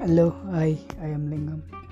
Hello, hi, I am Lingam.